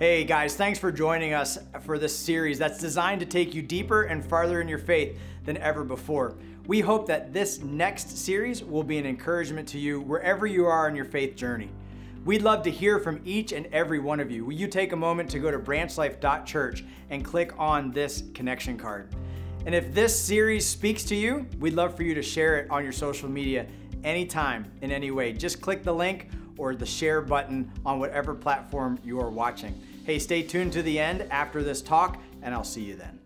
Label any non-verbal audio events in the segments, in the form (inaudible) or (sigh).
Hey guys, thanks for joining us for this series that's designed to take you deeper and farther in your faith than ever before. We hope that this next series will be an encouragement to you wherever you are in your faith journey. We'd love to hear from each and every one of you. Will you take a moment to go to branchlife.church and click on this connection card? And if this series speaks to you, we'd love for you to share it on your social media anytime, in any way. Just click the link or the share button on whatever platform you are watching. Hey, stay tuned to the end after this talk, and I'll see you then.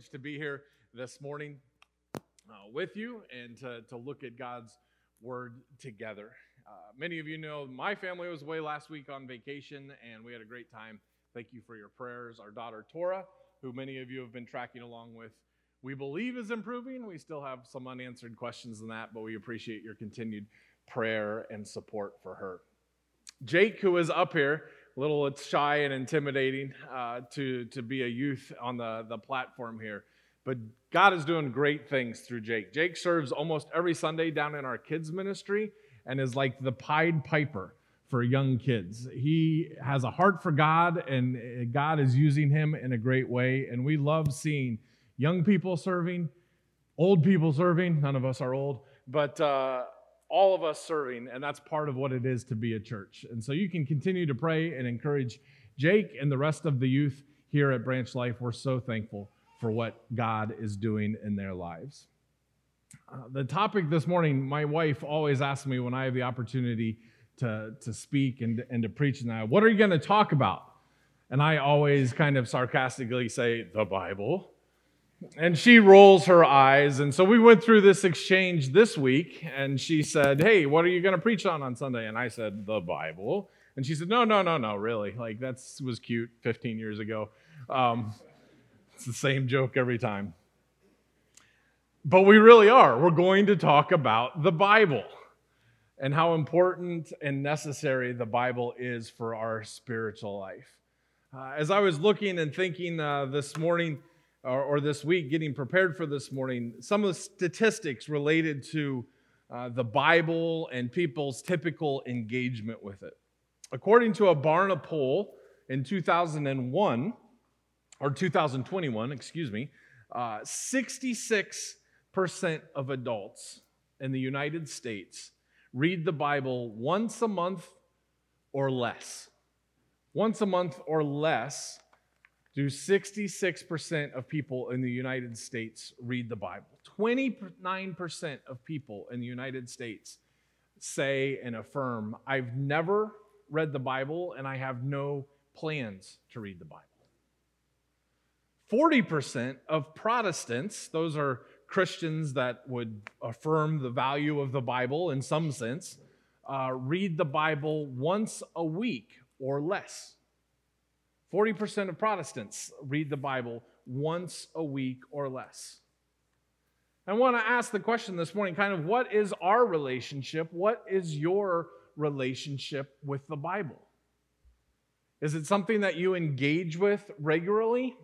Privilege to be here this morning uh, with you and to, to look at God's Word together. Uh, many of you know my family was away last week on vacation, and we had a great time. Thank you for your prayers. Our daughter, Tora, who many of you have been tracking along with, we believe is improving. We still have some unanswered questions in that, but we appreciate your continued prayer and support for her. Jake, who is up here, a it's shy and intimidating uh, to, to be a youth on the, the platform here. But God is doing great things through Jake. Jake serves almost every Sunday down in our kids' ministry and is like the Pied Piper for young kids. He has a heart for God, and God is using him in a great way. And we love seeing young people serving, old people serving. None of us are old, but uh, all of us serving, and that's part of what it is to be a church. And so you can continue to pray and encourage Jake and the rest of the youth here at Branch Life. We're so thankful for what God is doing in their lives. Uh, the topic this morning, my wife always asks me when I have the opportunity to, to speak and, and to preach, and I, what are you going to talk about? And I always kind of sarcastically say, the Bible. And she rolls her eyes. And so we went through this exchange this week, and she said, Hey, what are you going to preach on on Sunday? And I said, The Bible. And she said, No, no, no, no, really. Like, that was cute 15 years ago. Um, it's the same joke every time. But we really are. We're going to talk about the Bible and how important and necessary the Bible is for our spiritual life. Uh, as I was looking and thinking uh, this morning, or, or, this week, getting prepared for this morning, some of the statistics related to uh, the Bible and people's typical engagement with it. According to a Barna poll in 2001, or 2021, excuse me, uh, 66% of adults in the United States read the Bible once a month or less. Once a month or less do 66% of people in the United States read the Bible. 29% of people in the United States say and affirm, I've never read the Bible and I have no plans to read the Bible. 40% of Protestants, those are Christians that would affirm the value of the Bible in some sense, uh, read the Bible once a week or less. 40% of Protestants read the Bible once a week or less. I want to ask the question this morning kind of what is our relationship? What is your relationship with the Bible? Is it something that you engage with regularly?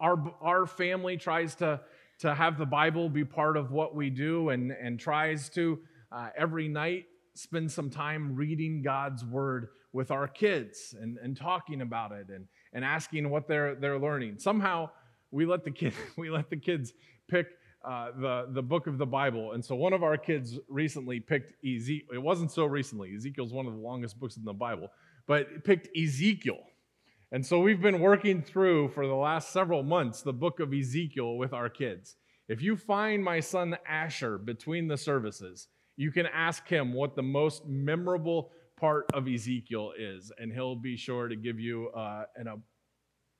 Our, our family tries to, to have the Bible be part of what we do and, and tries to uh, every night spend some time reading God's Word with our kids and, and talking about it and, and asking what they're, they're learning. Somehow we let the, kid, (laughs) we let the kids pick uh, the, the book of the Bible. And so one of our kids recently picked Ezekiel. It wasn't so recently. Ezekiel's one of the longest books in the Bible, but picked Ezekiel. And so we've been working through for the last several months the book of Ezekiel with our kids. If you find my son Asher between the services, you can ask him what the most memorable part of Ezekiel is, and he'll be sure to give you uh, an, a,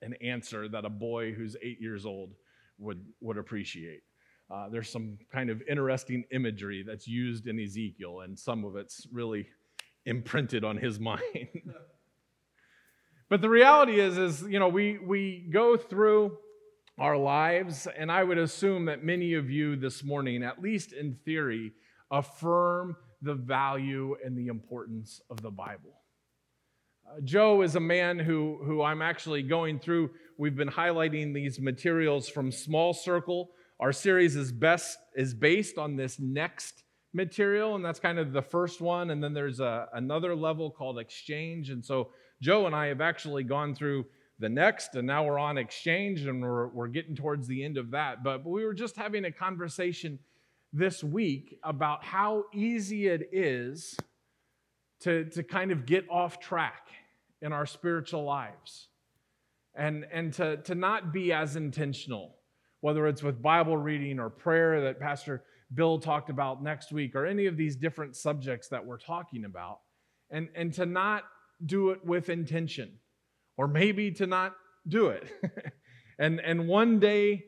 an answer that a boy who's eight years old would, would appreciate. Uh, there's some kind of interesting imagery that's used in Ezekiel, and some of it's really imprinted on his (laughs) mind. but the reality is, is you know, we we go through our lives, and I would assume that many of you this morning, at least in theory, affirm the value and the importance of the Bible. Uh, Joe is a man who, who I'm actually going through. We've been highlighting these materials from Small Circle. Our series is best is based on this next material, and that's kind of the first one. And then there's a, another level called exchange. And so Joe and I have actually gone through the next, and now we're on exchange, and we're, we're getting towards the end of that. But, but we were just having a conversation this week about how easy it is to, to kind of get off track in our spiritual lives and, and to, to not be as intentional, whether it's with Bible reading or prayer that Pastor Bill talked about next week, or any of these different subjects that we're talking about, and, and to not do it with intention, or maybe to not do it. (laughs) and, and one day,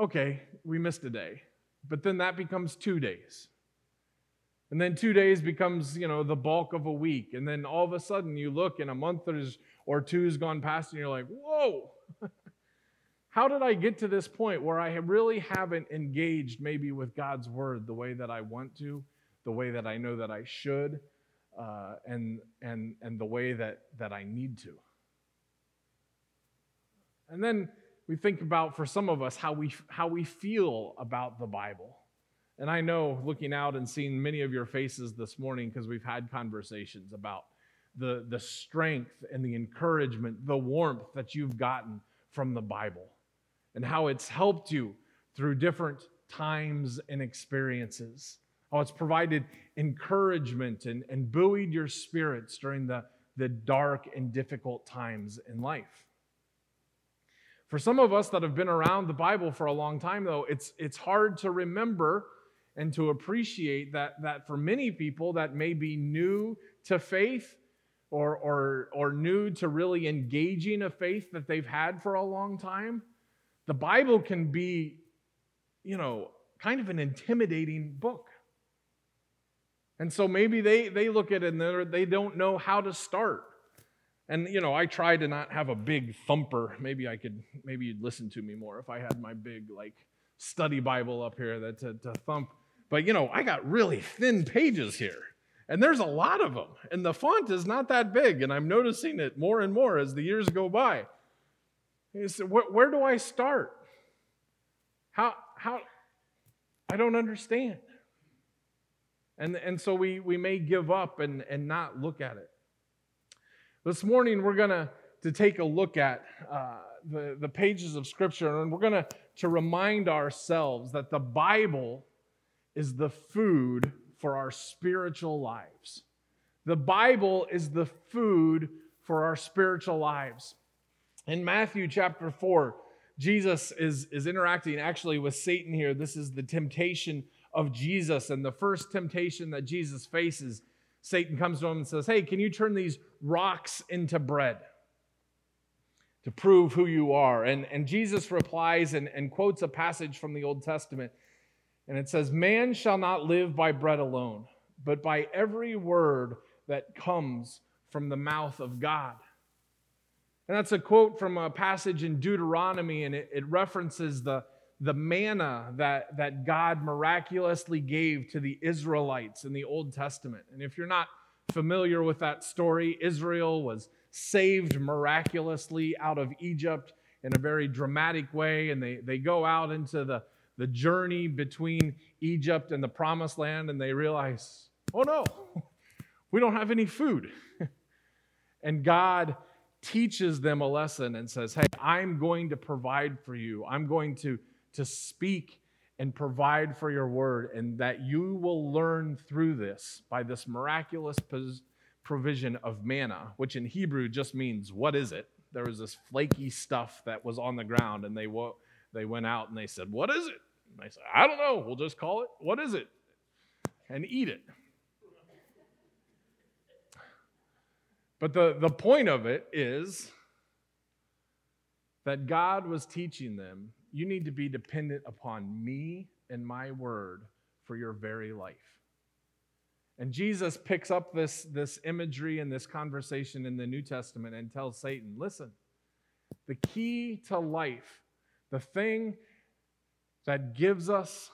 okay, we missed a day, but then that becomes two days. And then two days becomes, you know, the bulk of a week. And then all of a sudden you look and a month or two has gone past and you're like, whoa, (laughs) how did I get to this point where I really haven't engaged maybe with God's word the way that I want to, the way that I know that I should, uh, and, and, and the way that, that I need to? And then we think about, for some of us, how we, how we feel about the Bible. And I know looking out and seeing many of your faces this morning because we've had conversations about the, the strength and the encouragement, the warmth that you've gotten from the Bible and how it's helped you through different times and experiences. How it's provided encouragement and, and buoyed your spirits during the, the dark and difficult times in life. For some of us that have been around the Bible for a long time, though, it's, it's hard to remember and to appreciate that, that for many people that may be new to faith or, or, or new to really engaging a faith that they've had for a long time, the Bible can be, you know, kind of an intimidating book. And so maybe they, they look at it and they don't know how to start. And, you know, I try to not have a big thumper. Maybe I could, maybe you'd listen to me more if I had my big, like, study Bible up here that to, to thump. But, you know, I got really thin pages here. And there's a lot of them. And the font is not that big. And I'm noticing it more and more as the years go by. He said, where, where do I start? How, how, I don't understand. And, and so we, we may give up and, and not look at it. This morning, we're going to to take a look at uh, the, the pages of Scripture, and we're going to to remind ourselves that the Bible is the food for our spiritual lives. The Bible is the food for our spiritual lives. In Matthew chapter 4, Jesus is, is interacting actually with Satan here. This is the temptation of Jesus. And the first temptation that Jesus faces, Satan comes to him and says, Hey, can you turn these rocks into bread? To prove who you are. And, and Jesus replies and, and quotes a passage from the Old Testament. And it says, Man shall not live by bread alone, but by every word that comes from the mouth of God. And that's a quote from a passage in Deuteronomy, and it, it references the, the manna that, that God miraculously gave to the Israelites in the Old Testament. And if you're not familiar with that story, Israel was saved miraculously out of Egypt in a very dramatic way, and they, they go out into the, the journey between Egypt and the promised land, and they realize, oh no, (laughs) we don't have any food. (laughs) and God teaches them a lesson and says, Hey, I'm going to provide for you. I'm going to, to speak and provide for your word, and that you will learn through this by this miraculous provision of manna, which in Hebrew just means, What is it? There was this flaky stuff that was on the ground, and they, wo- they went out and they said, What is it? And I said, I don't know. We'll just call it, What is it? And eat it. But the, the point of it is that God was teaching them you need to be dependent upon me and my word for your very life. And Jesus picks up this, this imagery and this conversation in the New Testament and tells Satan, listen, the key to life, the thing that gives us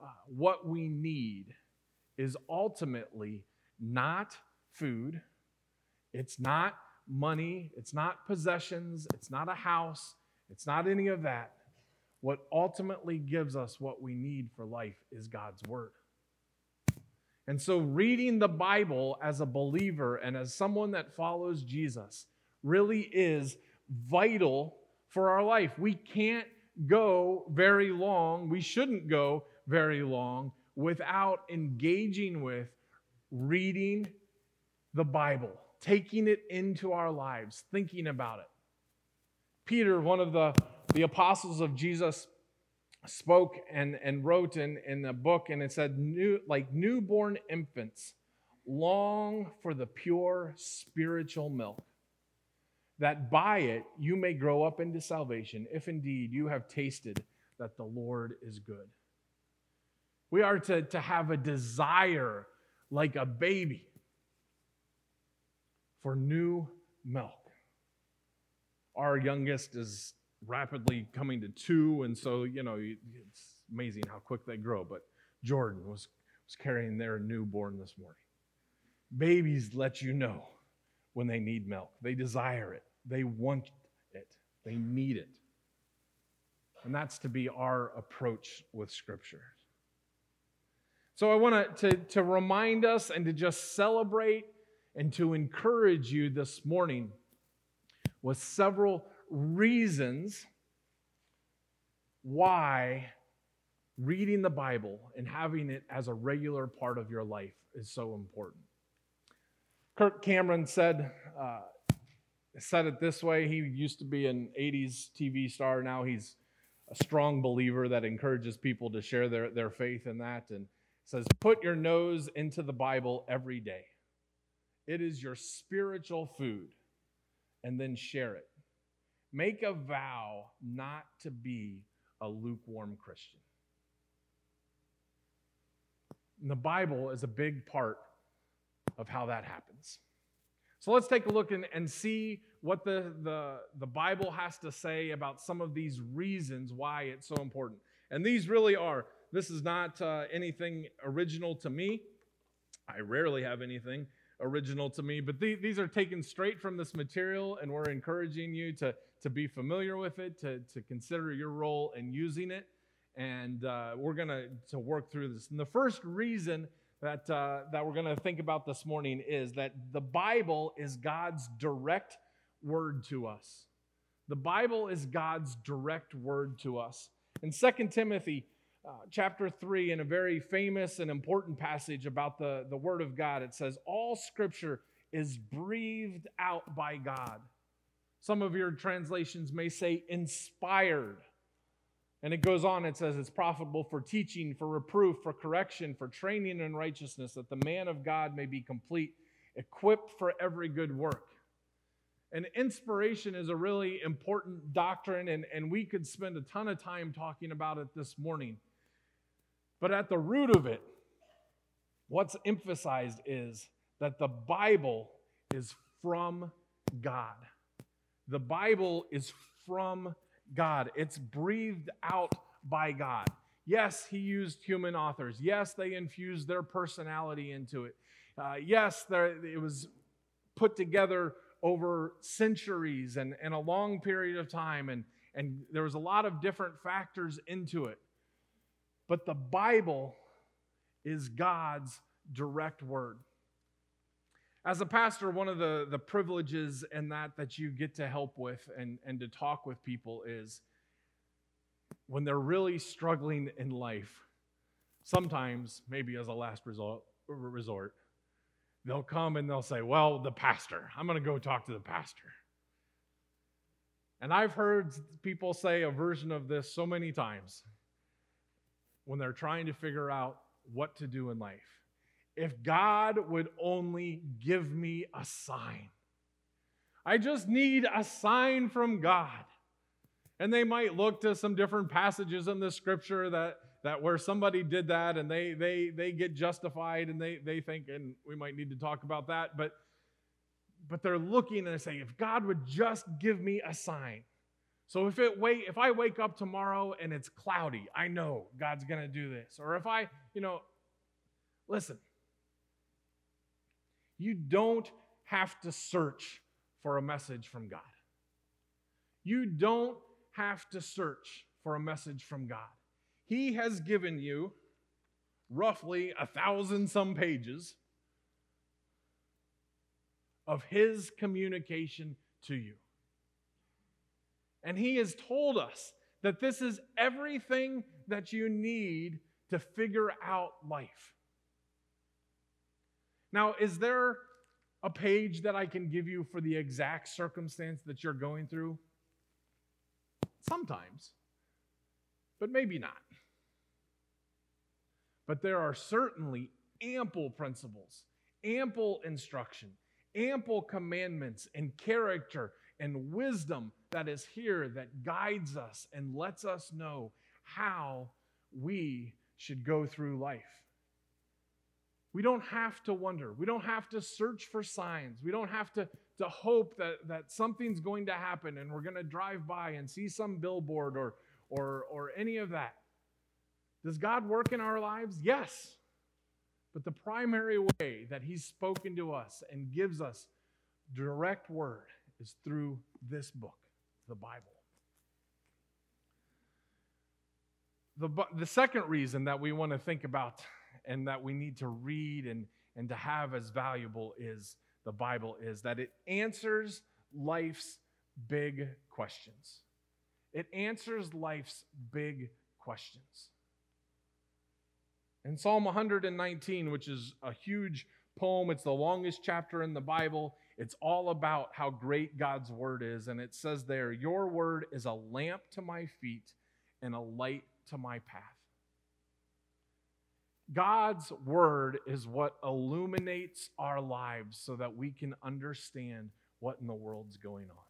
uh, what we need, is ultimately not food, it's not money, it's not possessions, it's not a house, it's not any of that. What ultimately gives us what we need for life is God's Word. And so, reading the Bible as a believer and as someone that follows Jesus really is vital for our life. We can't go very long, we shouldn't go very long without engaging with reading the Bible, taking it into our lives, thinking about it. Peter, one of the, the apostles of Jesus, spoke and, and wrote in, in a book, and it said, New, like newborn infants long for the pure spiritual milk, that by it you may grow up into salvation, if indeed you have tasted that the Lord is good. We are to, to have a desire like a baby for new milk. Our youngest is rapidly coming to two, and so, you know, it's amazing how quick they grow. But Jordan was, was carrying their newborn this morning. Babies let you know when they need milk, they desire it, they want it, they need it. And that's to be our approach with Scripture. So I want to, to remind us and to just celebrate and to encourage you this morning with several reasons why reading the Bible and having it as a regular part of your life is so important. Kirk Cameron said, uh, said it this way. He used to be an 80s TV star. Now he's a strong believer that encourages people to share their, their faith in that and says, Put your nose into the Bible every day. It is your spiritual food, and then share it. Make a vow not to be a lukewarm Christian. And the Bible is a big part of how that happens. So let's take a look and, and see what the, the, the Bible has to say about some of these reasons why it's so important. And these really are, this is not uh, anything original to me. I rarely have anything original to me, but th- these are taken straight from this material, and we're encouraging you to to be familiar with it, to, to consider your role in using it. And uh, we're going to to work through this. And the first reason that, uh, that we're going to think about this morning is that the Bible is God's direct word to us. The Bible is God's direct word to us. In 2 Timothy uh, chapter 3, in a very famous and important passage about the, the Word of God, it says, All scripture is breathed out by God some of your translations may say inspired. And it goes on, it says it's profitable for teaching, for reproof, for correction, for training in righteousness, that the man of God may be complete, equipped for every good work. And inspiration is a really important doctrine, and, and we could spend a ton of time talking about it this morning. But at the root of it, what's emphasized is that the Bible is from God. The Bible is from God, it's breathed out by God. Yes, he used human authors. Yes, they infused their personality into it. Uh, yes, there, it was put together over centuries and, and a long period of time, and, and there was a lot of different factors into it. But the Bible is God's direct word. As a pastor, one of the, the privileges and that that you get to help with and, and to talk with people is when they're really struggling in life, sometimes, maybe as a last resort, resort they'll come and they'll say, Well, the pastor, I'm going to go talk to the pastor. And I've heard people say a version of this so many times when they're trying to figure out what to do in life if God would only give me a sign. I just need a sign from God. And they might look to some different passages in the scripture that, that where somebody did that and they they they get justified and they they think and we might need to talk about that but but they're looking and they're saying if god would just give me a sign so if it wait if i wake up tomorrow and it's cloudy i know god's to do this. Or if i you know listen. You don't have to search for a message from god. You don't have to search for a message from god. He has given you roughly a thousand some pages of His communication to you. And He has told us that this is everything that you need to figure out life. Now, is there a page that I can give you for the exact circumstance that you're going through? Sometimes, but maybe not. But there are certainly ample principles, ample instruction, ample commandments and character and wisdom that is here that guides us and lets us know how we should go through life. We don't have to wonder. We don't have to search for signs. We don't have to, to hope that, that something's going to happen and we're going to drive by and see some billboard or, or, or any of that. Does God work in our lives? Yes. But the primary way that He's spoken to us and gives us direct word is through this book, the Bible. The, the second reason that we want to think about and that we need to read and, and to have as valuable is the Bible is that it answers life's big questions. It answers life's big questions. In Psalm 119, which is a huge poem, it's the longest chapter in the Bible. It's all about how great God's word is. And it says there, Your word is a lamp to my feet and a light to my path. God's word is what illuminates our lives so that we can understand what in the world's going on.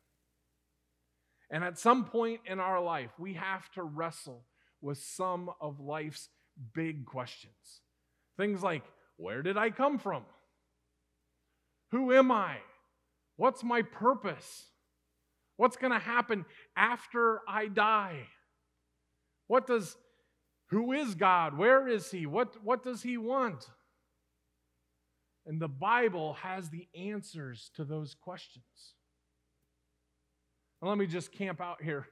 And at some point in our life, we have to wrestle with some of life's big questions. Things like where did I come from? Who am I? What's my purpose? What's going to happen after I die? What does who is God? Where is he? What what does he want? And the Bible has the answers to those questions. let me just camp out here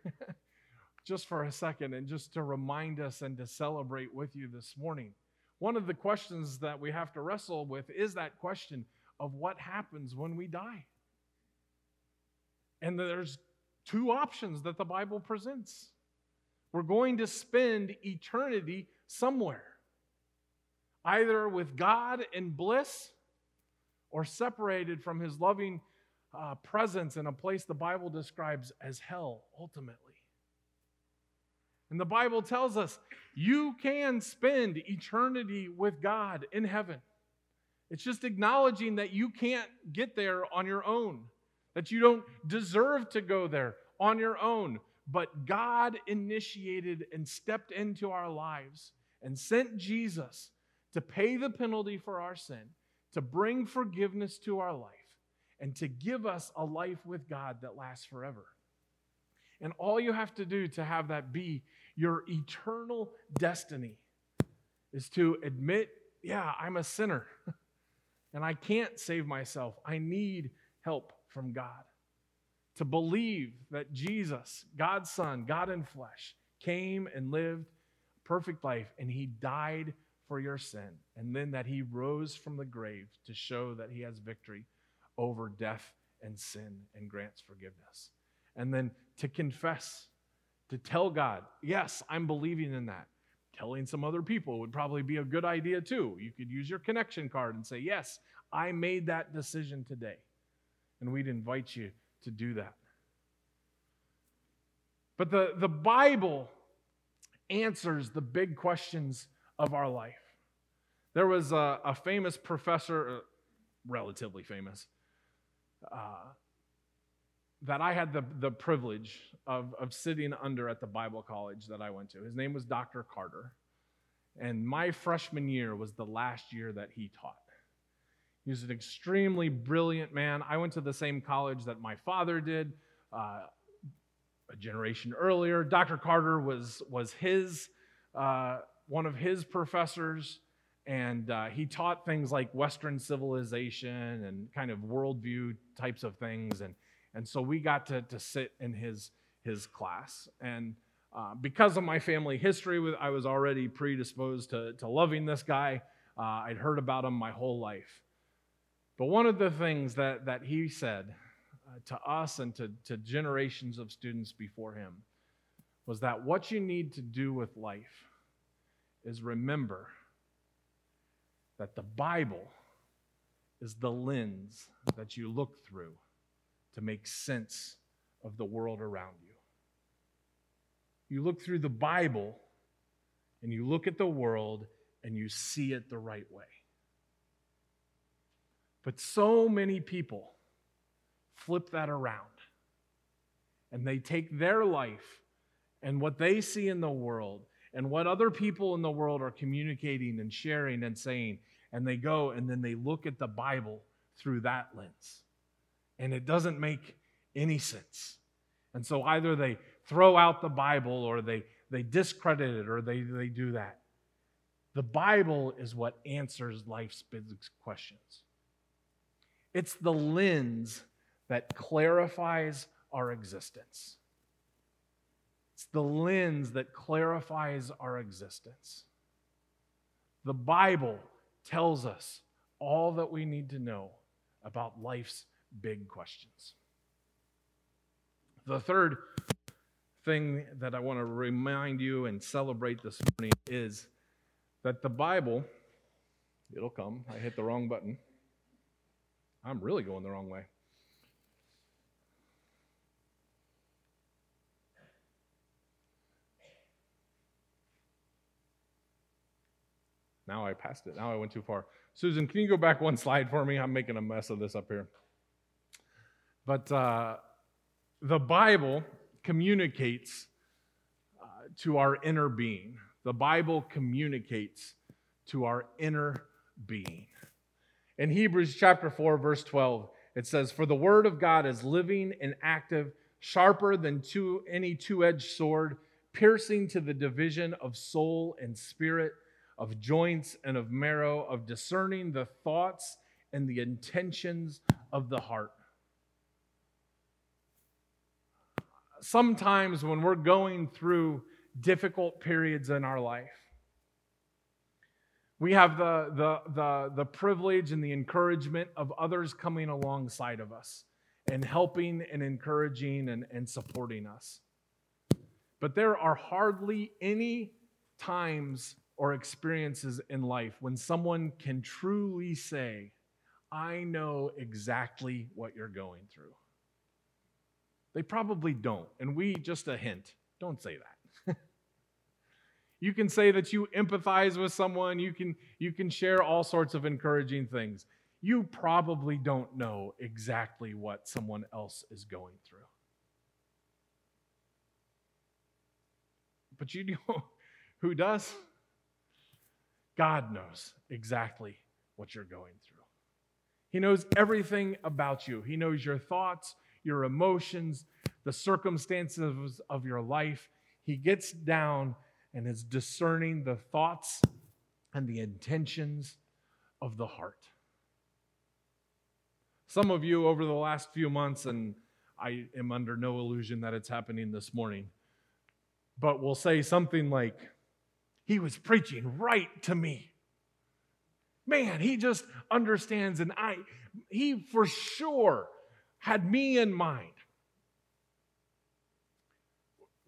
(laughs) just for a second and just to remind us and to celebrate with you this morning. One of the questions that we have to wrestle with is that question of what happens when we die. And there's two options that the Bible presents. We're going to spend eternity somewhere, either with God in bliss or separated from his loving uh, presence in a place the Bible describes as hell ultimately. And the Bible tells us you can spend eternity with God in heaven. It's just acknowledging that you can't get there on your own, that you don't deserve to go there on your own. But God initiated and stepped into our lives and sent Jesus to pay the penalty for our sin, to bring forgiveness to our life, and to give us a life with God that lasts forever. And all you have to do to have that be your eternal destiny is to admit, yeah, I'm a sinner (laughs) and I can't save myself. I need help from God. To believe that Jesus, God's Son, God in flesh, came and lived a perfect life and he died for your sin, and then that he rose from the grave to show that he has victory over death and sin and grants forgiveness. And then to confess to tell God, yes, I'm believing in that. Telling some other people would probably be a good idea too. You could use your connection card and say, yes, I made that decision today. And we'd invite you to do that. But the, the Bible answers the big questions of our life. There was a, a famous professor, uh, relatively famous, uh, that I had the, the privilege of, of sitting under at the Bible college that I went to. His name was Dr. Carter. And my freshman year was the last year that he taught. He was an extremely brilliant man. I went to the same college that my father did uh, a generation earlier. Dr. Carter was, was his, uh, one of his professors, and uh, he taught things like Western civilization and kind of worldview types of things. And, and so we got to, to sit in his, his class. And uh, because of my family history, I was already predisposed to, to loving this guy. Uh, I'd heard about him my whole life. But one of the things that, that he said uh, to us and to, to generations of students before him was that what you need to do with life is remember that the Bible is the lens that you look through to make sense of the world around you. You look through the Bible and you look at the world and you see it the right way. But so many people flip that around and they take their life and what they see in the world and what other people in the world are communicating and sharing and saying, and they go and then they look at the Bible through that lens. And it doesn't make any sense. And so either they throw out the Bible or they, they discredit it or they, they do that. The Bible is what answers life's big questions. It's the lens that clarifies our existence. It's the lens that clarifies our existence. The Bible tells us all that we need to know about life's big questions. The third thing that I want to remind you and celebrate this morning is that the Bible, it'll come. I hit the wrong button. I'm really going the wrong way. Now I passed it. Now I went too far. Susan, can you go back one slide for me? I'm making a mess of this up here. But uh, the Bible communicates uh, to our inner being. The Bible communicates to our inner being. In Hebrews chapter 4, verse 12, it says, For the word of God is living and active, sharper than two, any two edged sword, piercing to the division of soul and spirit, of joints and of marrow, of discerning the thoughts and the intentions of the heart. Sometimes when we're going through difficult periods in our life, we have the, the, the, the privilege and the encouragement of others coming alongside of us and helping and encouraging and, and supporting us. But there are hardly any times or experiences in life when someone can truly say, I know exactly what you're going through. They probably don't. And we, just a hint, don't say that. (laughs) You can say that you empathize with someone, you can, you can share all sorts of encouraging things. You probably don't know exactly what someone else is going through. But you (laughs) know who does? God knows exactly what you're going through. He knows everything about you. He knows your thoughts, your emotions, the circumstances of your life. He gets down and is discerning the thoughts and the intentions of the heart. Some of you over the last few months, and I am under no illusion that it's happening this morning, but will say something like, He was preaching right to me. Man, he just understands, and I, he for sure had me in mind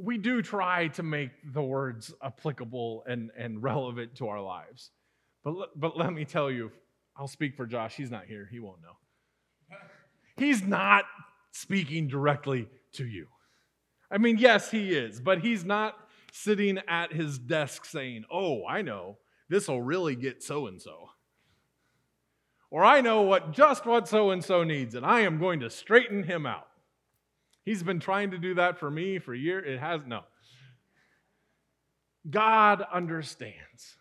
we do try to make the words applicable and, and relevant to our lives. But, but let me tell you, I'll speak for Josh. He's not here, he won't know. He's not speaking directly to you. I mean, yes, he is, but he's not sitting at his desk saying, Oh, I know, this will really get so and so. Or I know what just what so and so needs, and I am going to straighten him out. He's been trying to do that for me for years. It has no. God understands.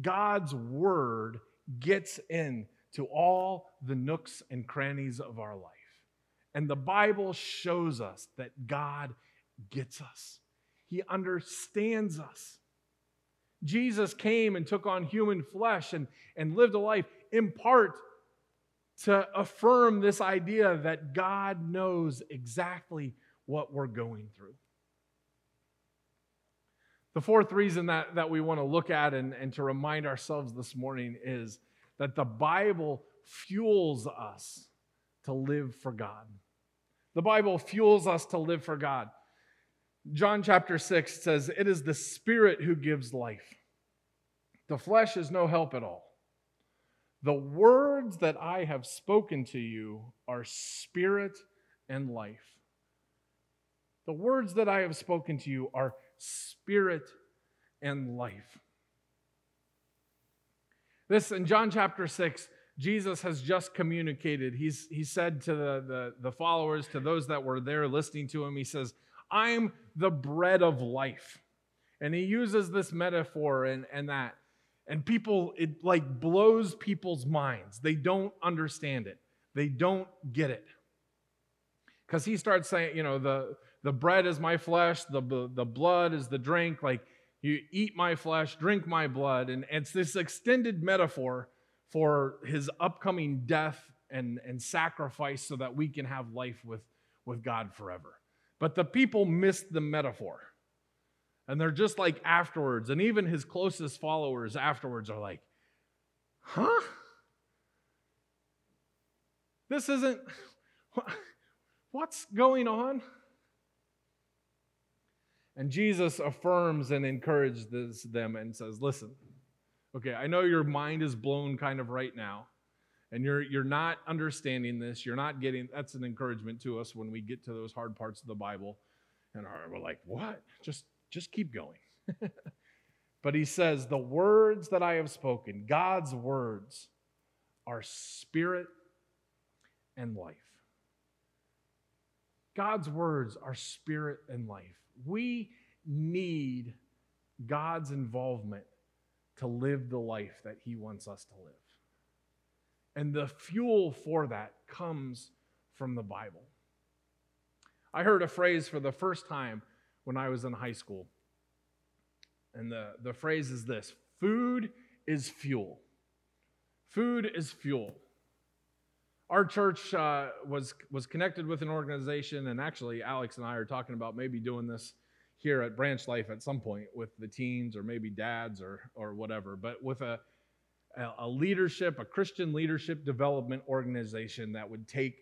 God's word gets in to all the nooks and crannies of our life. And the Bible shows us that God gets us, He understands us. Jesus came and took on human flesh and, and lived a life in part to affirm this idea that God knows exactly what we're going through. The fourth reason that, that we want to look at and, and to remind ourselves this morning is that the Bible fuels us to live for God. The Bible fuels us to live for God. John chapter 6 says, It is the Spirit who gives life. The flesh is no help at all. The words that I have spoken to you are spirit and life. The words that I have spoken to you are spirit and life. This in John chapter 6, Jesus has just communicated. He's, he said to the, the, the followers, to those that were there listening to him, he says, I'm the bread of life. And he uses this metaphor and, and that. And people, it like blows people's minds. They don't understand it, they don't get it. Because he starts saying, you know, the, the bread is my flesh, the, the blood is the drink. Like, you eat my flesh, drink my blood. And it's this extended metaphor for his upcoming death and, and sacrifice so that we can have life with, with God forever. But the people missed the metaphor. And they're just like afterwards. And even his closest followers afterwards are like, huh? This isn't, (laughs) what's going on? And Jesus affirms and encourages them and says, Listen, okay, I know your mind is blown kind of right now, and you're, you're not understanding this. You're not getting, that's an encouragement to us when we get to those hard parts of the Bible. And we're like, What? Just, just keep going. (laughs) but he says, The words that I have spoken, God's words, are spirit and life. God's words are spirit and life. We need God's involvement to live the life that He wants us to live. And the fuel for that comes from the Bible. I heard a phrase for the first time when I was in high school. And the, the phrase is this food is fuel. Food is fuel. Our church uh, was, was connected with an organization, and actually, Alex and I are talking about maybe doing this here at Branch Life at some point with the teens or maybe dads or, or whatever, but with a, a leadership, a Christian leadership development organization that would take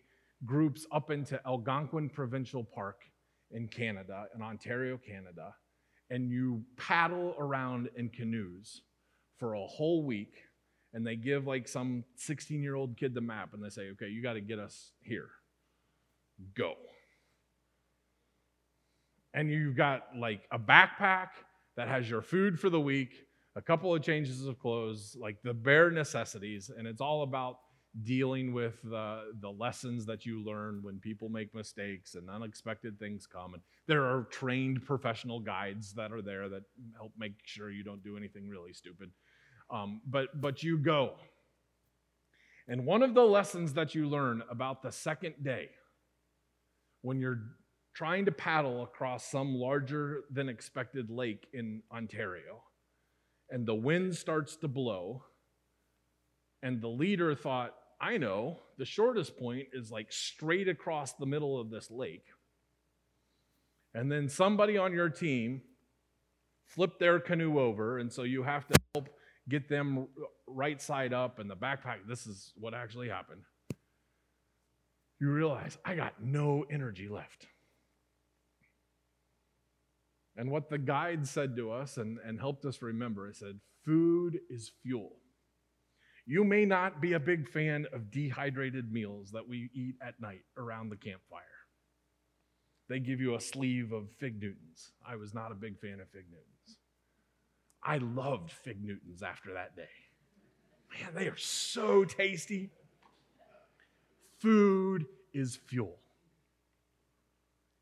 groups up into Algonquin Provincial Park in Canada, in Ontario, Canada, and you paddle around in canoes for a whole week and they give like some 16 year old kid the map and they say, okay, you got to get us here. Go. And you've got like a backpack that has your food for the week, a couple of changes of clothes, like the bare necessities. And it's all about dealing with the, the lessons that you learn when people make mistakes and unexpected things come. And there are trained professional guides that are there that help make sure you don't do anything really stupid. Um, but, but you go. And one of the lessons that you learn about the second day, when you're trying to paddle across some larger than expected lake in Ontario, and the wind starts to blow, and the leader thought, I know, the shortest point is like straight across the middle of this lake. And then somebody on your team flipped their canoe over, and so you have to help get them right side up and the backpack. This is what actually happened. You realize I got no energy left. And what the guide said to us and, and helped us remember, it said, food is fuel. You may not be a big fan of dehydrated meals that we eat at night around the campfire. They give you a sleeve of fig Newtons. I was not a big fan of fig Newtons. I loved fig Newtons after that day. Man, they are so tasty. Food is fuel.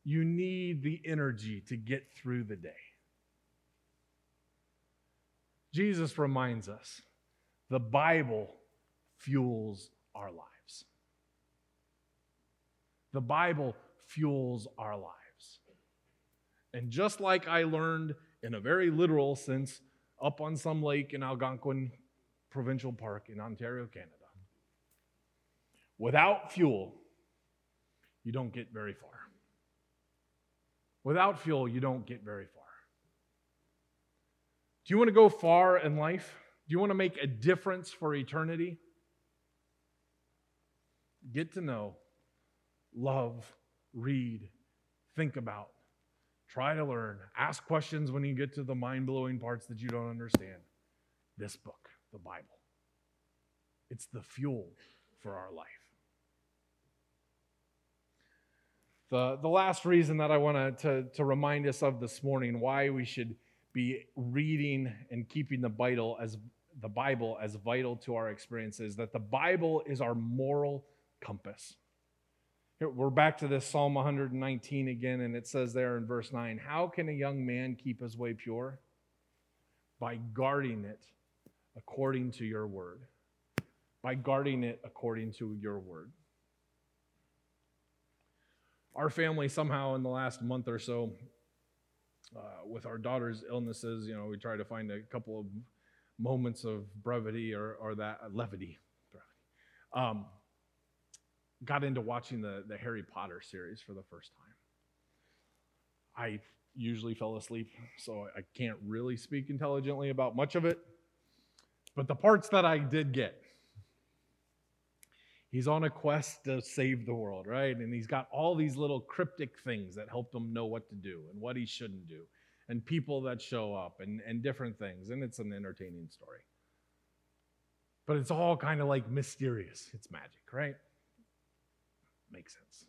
You need the energy to get through the day. Jesus reminds us the Bible fuels our lives. The Bible fuels our lives. And just like I learned in a very literal sense up on some lake in Algonquin Provincial Park in Ontario, Canada, without fuel, you don't get very far. Without fuel, you don't get very far. Do you want to go far in life? Do you want to make a difference for eternity? Get to know, love, read, think about, try to learn, ask questions when you get to the mind blowing parts that you don't understand. This book, the Bible, it's the fuel for our life. The, the last reason that I want to, to remind us of this morning, why we should be reading and keeping the Bible as the Bible as vital to our experiences, that the Bible is our moral compass. Here, we're back to this Psalm 119 again, and it says there in verse 9 How can a young man keep his way pure? By guarding it according to your word. By guarding it according to your word. Our family, somehow, in the last month or so, uh, with our daughter's illnesses, you know, we try to find a couple of moments of brevity or, or that uh, levity. Um, got into watching the, the Harry Potter series for the first time. I usually fell asleep, so I can't really speak intelligently about much of it. But the parts that I did get, he's on a quest to save the world, right? And he's got all these little cryptic things that help him know what to do and what he shouldn't do, and people that show up and, and different things. And it's an entertaining story. But it's all kind of like mysterious. It's magic, right? Makes sense.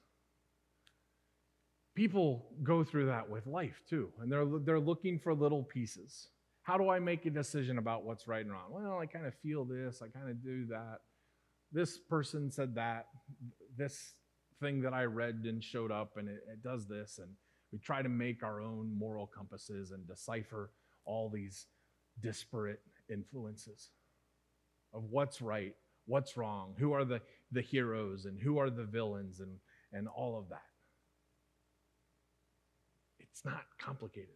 People go through that with life too, and they're, they're looking for little pieces. How do I make a decision about what's right and wrong? Well, I kind of feel this, I kind of do that this person said that, this thing that I read and showed up, and it, it does this. And we try to make our own moral compasses and decipher all these disparate influences of what's right, what's wrong, who are the, the heroes, and who are the villains, and, and all of that. It's not complicated.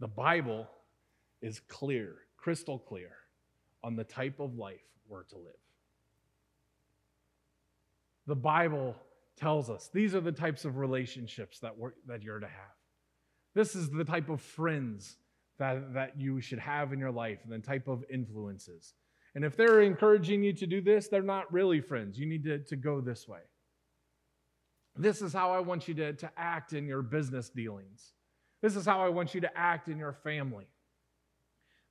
The Bible is clear, crystal clear on the type of life we're to live. The Bible tells us these are the types of relationships that, we're, that you're to have. This is the type of friends that, that you should have in your life and the type of influences. And if they're encouraging you to do this, they're not really friends. You need to, to go this way. This is how I want you to, to act in your business dealings. This is how I want you to act in your family.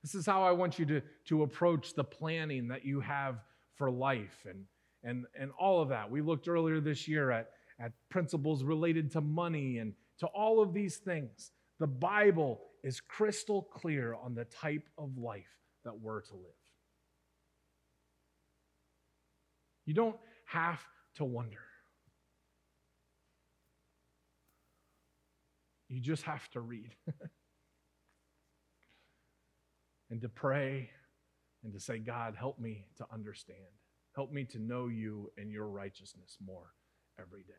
This is how I want you to, to approach the planning that you have for life and, and, and all of that. We looked earlier this year at, at principles related to money and to all of these things. The Bible is crystal clear on the type of life that we're to live. You don't have to wonder. You just have to read. (laughs) and to pray and to say, God, help me to understand. Help me to know you and your righteousness more every day.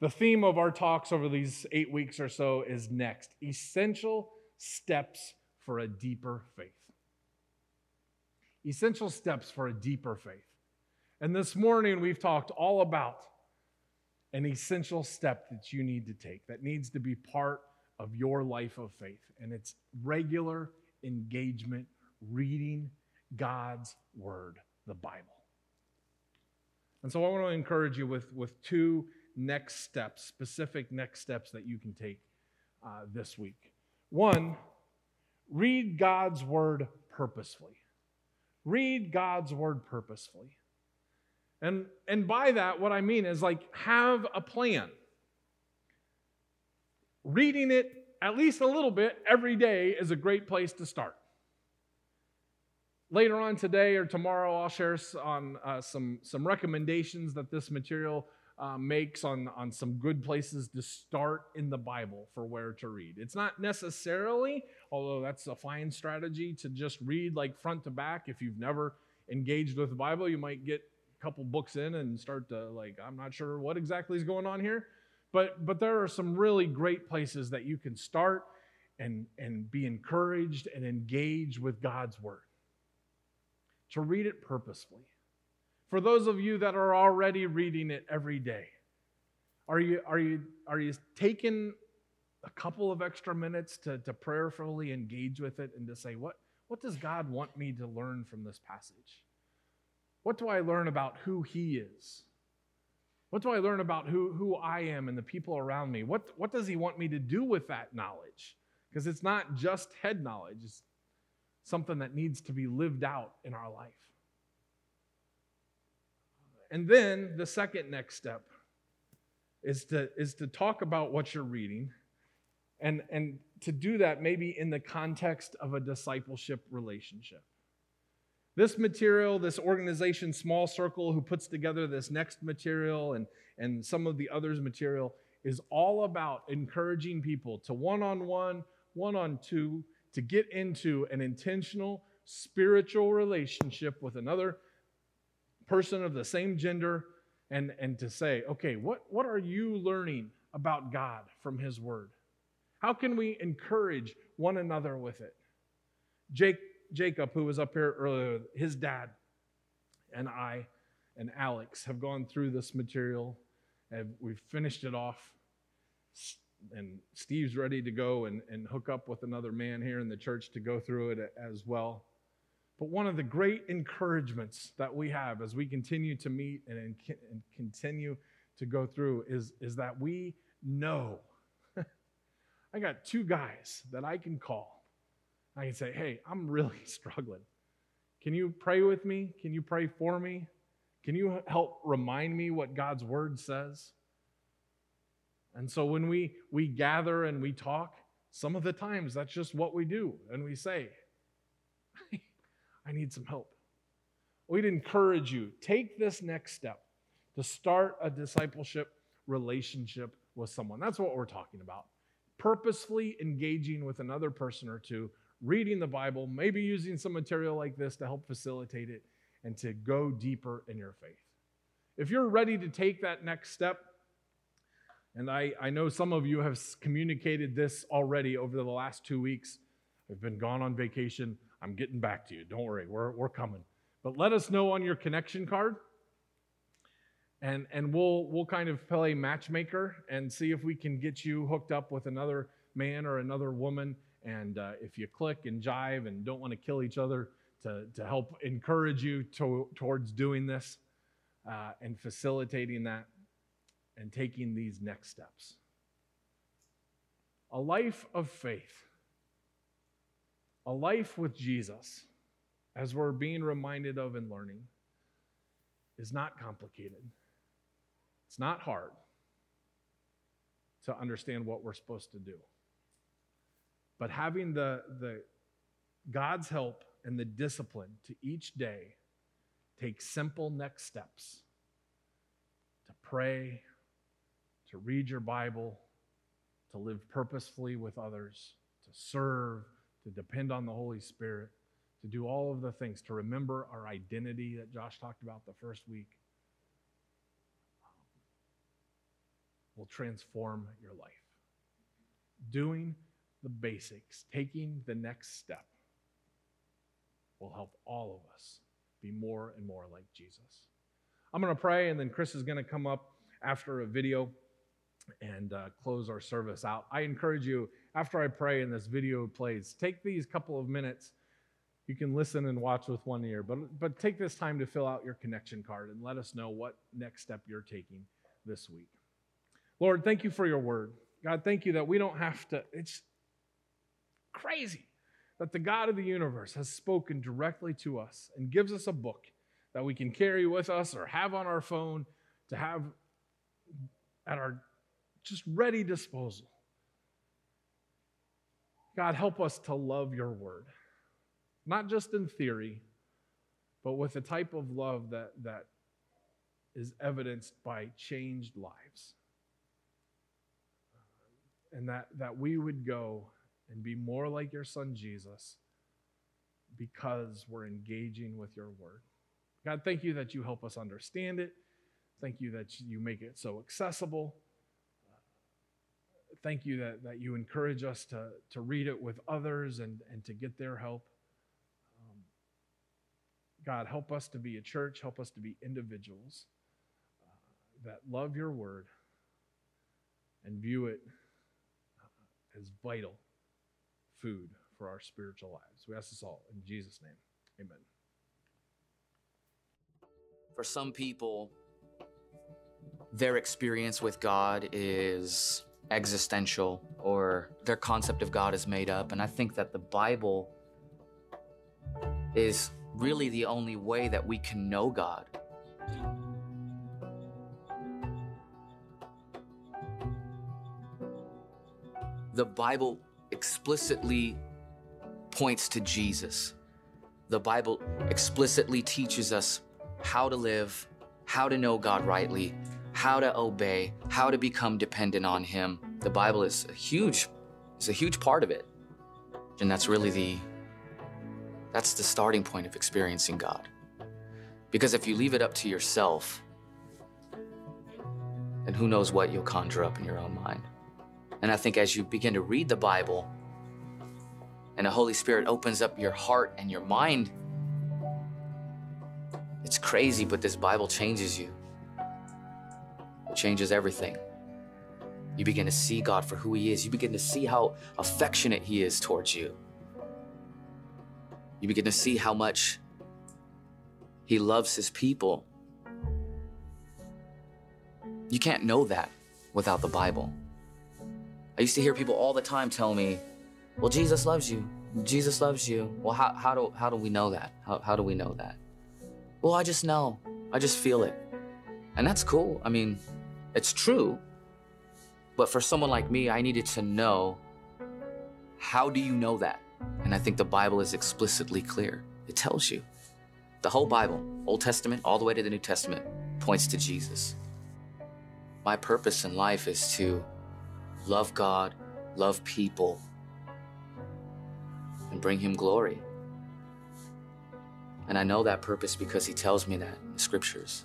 The theme of our talks over these eight weeks or so is next essential steps for a deeper faith. Essential steps for a deeper faith. And this morning we've talked all about an essential step that you need to take that needs to be part of your life of faith. And it's regular engagement reading God's word, the Bible. And so I want to encourage you with, with two next steps, specific next steps that you can take uh, this week. One, read God's word purposefully. Read God's word purposefully. And, and by that, what I mean is like have a plan reading it at least a little bit every day is a great place to start. Later on today or tomorrow, I'll share on uh, some, some recommendations that this material uh, makes on, on some good places to start in the Bible for where to read. It's not necessarily, although that's a fine strategy, to just read like front to back. If you've never engaged with the Bible, you might get a couple books in and start to like, I'm not sure what exactly is going on here. But, but there are some really great places that you can start and, and be encouraged and engage with God's Word. To read it purposefully for those of you that are already reading it every day, are you, are you, are you taking a couple of extra minutes to, to prayerfully engage with it and to say, what, what does God want me to learn from this passage? What do I learn about who He is? What do I learn about who, who I am and the people around me? What, what does He want me to do with that knowledge? Because it's not just head knowledge, it's something that needs to be lived out in our life. And then the second next step is to, is to talk about what you're reading and, and to do that maybe in the context of a discipleship relationship. This material, this organization, Small Circle, who puts together this next material and, and some of the others' material, is all about encouraging people to one on one, one on two, to get into an intentional spiritual relationship with another person of the same gender and, and to say, okay, what, what are you learning about God from His Word? How can we encourage one another with it? Jake, Jacob, who was up here earlier, his dad and I and Alex have gone through this material and we've finished it off. And Steve's ready to go and, and hook up with another man here in the church to go through it as well. But one of the great encouragements that we have as we continue to meet and, and continue to go through is, is that we know. (laughs) I got two guys that I can call. I can say, hey, I'm really (laughs) struggling. Can you pray with me? Can you pray for me? Can you help remind me what God's word says? And so when we, we gather and we talk, some of the times that's just what we do. And we say, I need some help. We'd encourage you take this next step to start a discipleship relationship with someone. That's what we're talking about. Purposefully engaging with another person or two, reading the Bible, maybe using some material like this to help facilitate it and to go deeper in your faith. If you're ready to take that next step, and I, I know some of you have communicated this already over the last two weeks. I've been gone on vacation. I'm getting back to you. Don't worry, we're, we're coming. But let us know on your connection card. And, and we'll, we'll kind of play matchmaker and see if we can get you hooked up with another man or another woman. And uh, if you click and jive and don't want to kill each other, to, to help encourage you to, towards doing this uh, and facilitating that and taking these next steps. A life of faith a life with Jesus, as we're being reminded of and learning, is not complicated. It's not hard to understand what we're supposed to do. But having the, the God's help and the discipline to each day take simple next steps to pray, to read your Bible, to live purposefully with others, to serve, to depend on the Holy Spirit, to do all of the things, to remember our identity that Josh talked about the first week, um, will transform your life. Doing the basics, taking the next step, will help all of us be more and more like Jesus. I'm going to pray, and then Chris is going to come up after a video and uh, close our service out. I encourage you after I pray and this video plays, take these couple of minutes. You can listen and watch with one ear, but, but take this time to fill out your connection card and let us know what next step you're taking this week. Lord, thank you for your word. God, thank you that we don't have to, it's crazy that the God of the universe has spoken directly to us and gives us a book that we can carry with us or have on our phone to have at our just ready disposal. God, help us to love your word, not just in theory, but with a type of love that, that is evidenced by changed lives. And that, that we would go and be more like your son Jesus because we're engaging with your word. God, thank you that you help us understand it. Thank you that you make it so accessible. Thank you that, that you encourage us to, to read it with others and, and to get their help. Um, God, help us to be a church, help us to be individuals uh, that love your word and view it uh, as vital food for our spiritual lives. We ask this all in Jesus' name. Amen. For some people, their experience with God is existential or their concept of God is made up. And I think that the Bible is really the only way that we can know God. The Bible explicitly points to Jesus. The Bible explicitly teaches us how to live, how to know God rightly, how to obey, how to become dependent on Him. The Bible is a huge, is a huge part of it. And that's really the, that's the starting point of experiencing God. Because if you leave it up to yourself, then who knows what you'll conjure up in your own mind. And I think as you begin to read the Bible and the Holy Spirit opens up your heart and your mind, it's crazy, but this Bible changes you. It changes everything. You begin to see God for who He is. You begin to see how affectionate He is towards you. You begin to see how much He loves His people. You can't know that without the Bible. I used to hear people all the time tell me, well, Jesus loves you. Jesus loves you. Well, how, how, do, how do we know that? How, how do we know that? Well, I just know. I just feel it. And that's cool. I mean, it's true. But for someone like me, I needed to know how do you know that? And I think the Bible is explicitly clear. It tells you. The whole Bible, Old Testament, all the way to the New Testament, points to Jesus. My purpose in life is to love God, love people, and bring Him glory. And I know that purpose because He tells me that in the scriptures.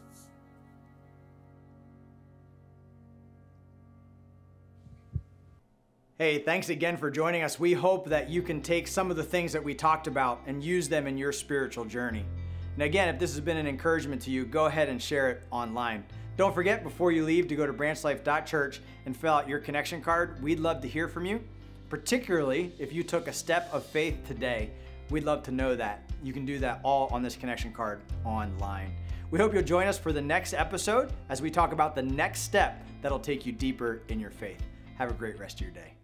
Hey, thanks again for joining us. We hope that you can take some of the things that we talked about and use them in your spiritual journey. And again, if this has been an encouragement to you, go ahead and share it online. Don't forget before you leave to go to branchlife.church and fill out your connection card. We'd love to hear from you, particularly if you took a step of faith today. We'd love to know that. You can do that all on this connection card online. We hope you'll join us for the next episode as we talk about the next step that'll take you deeper in your faith. Have a great rest of your day.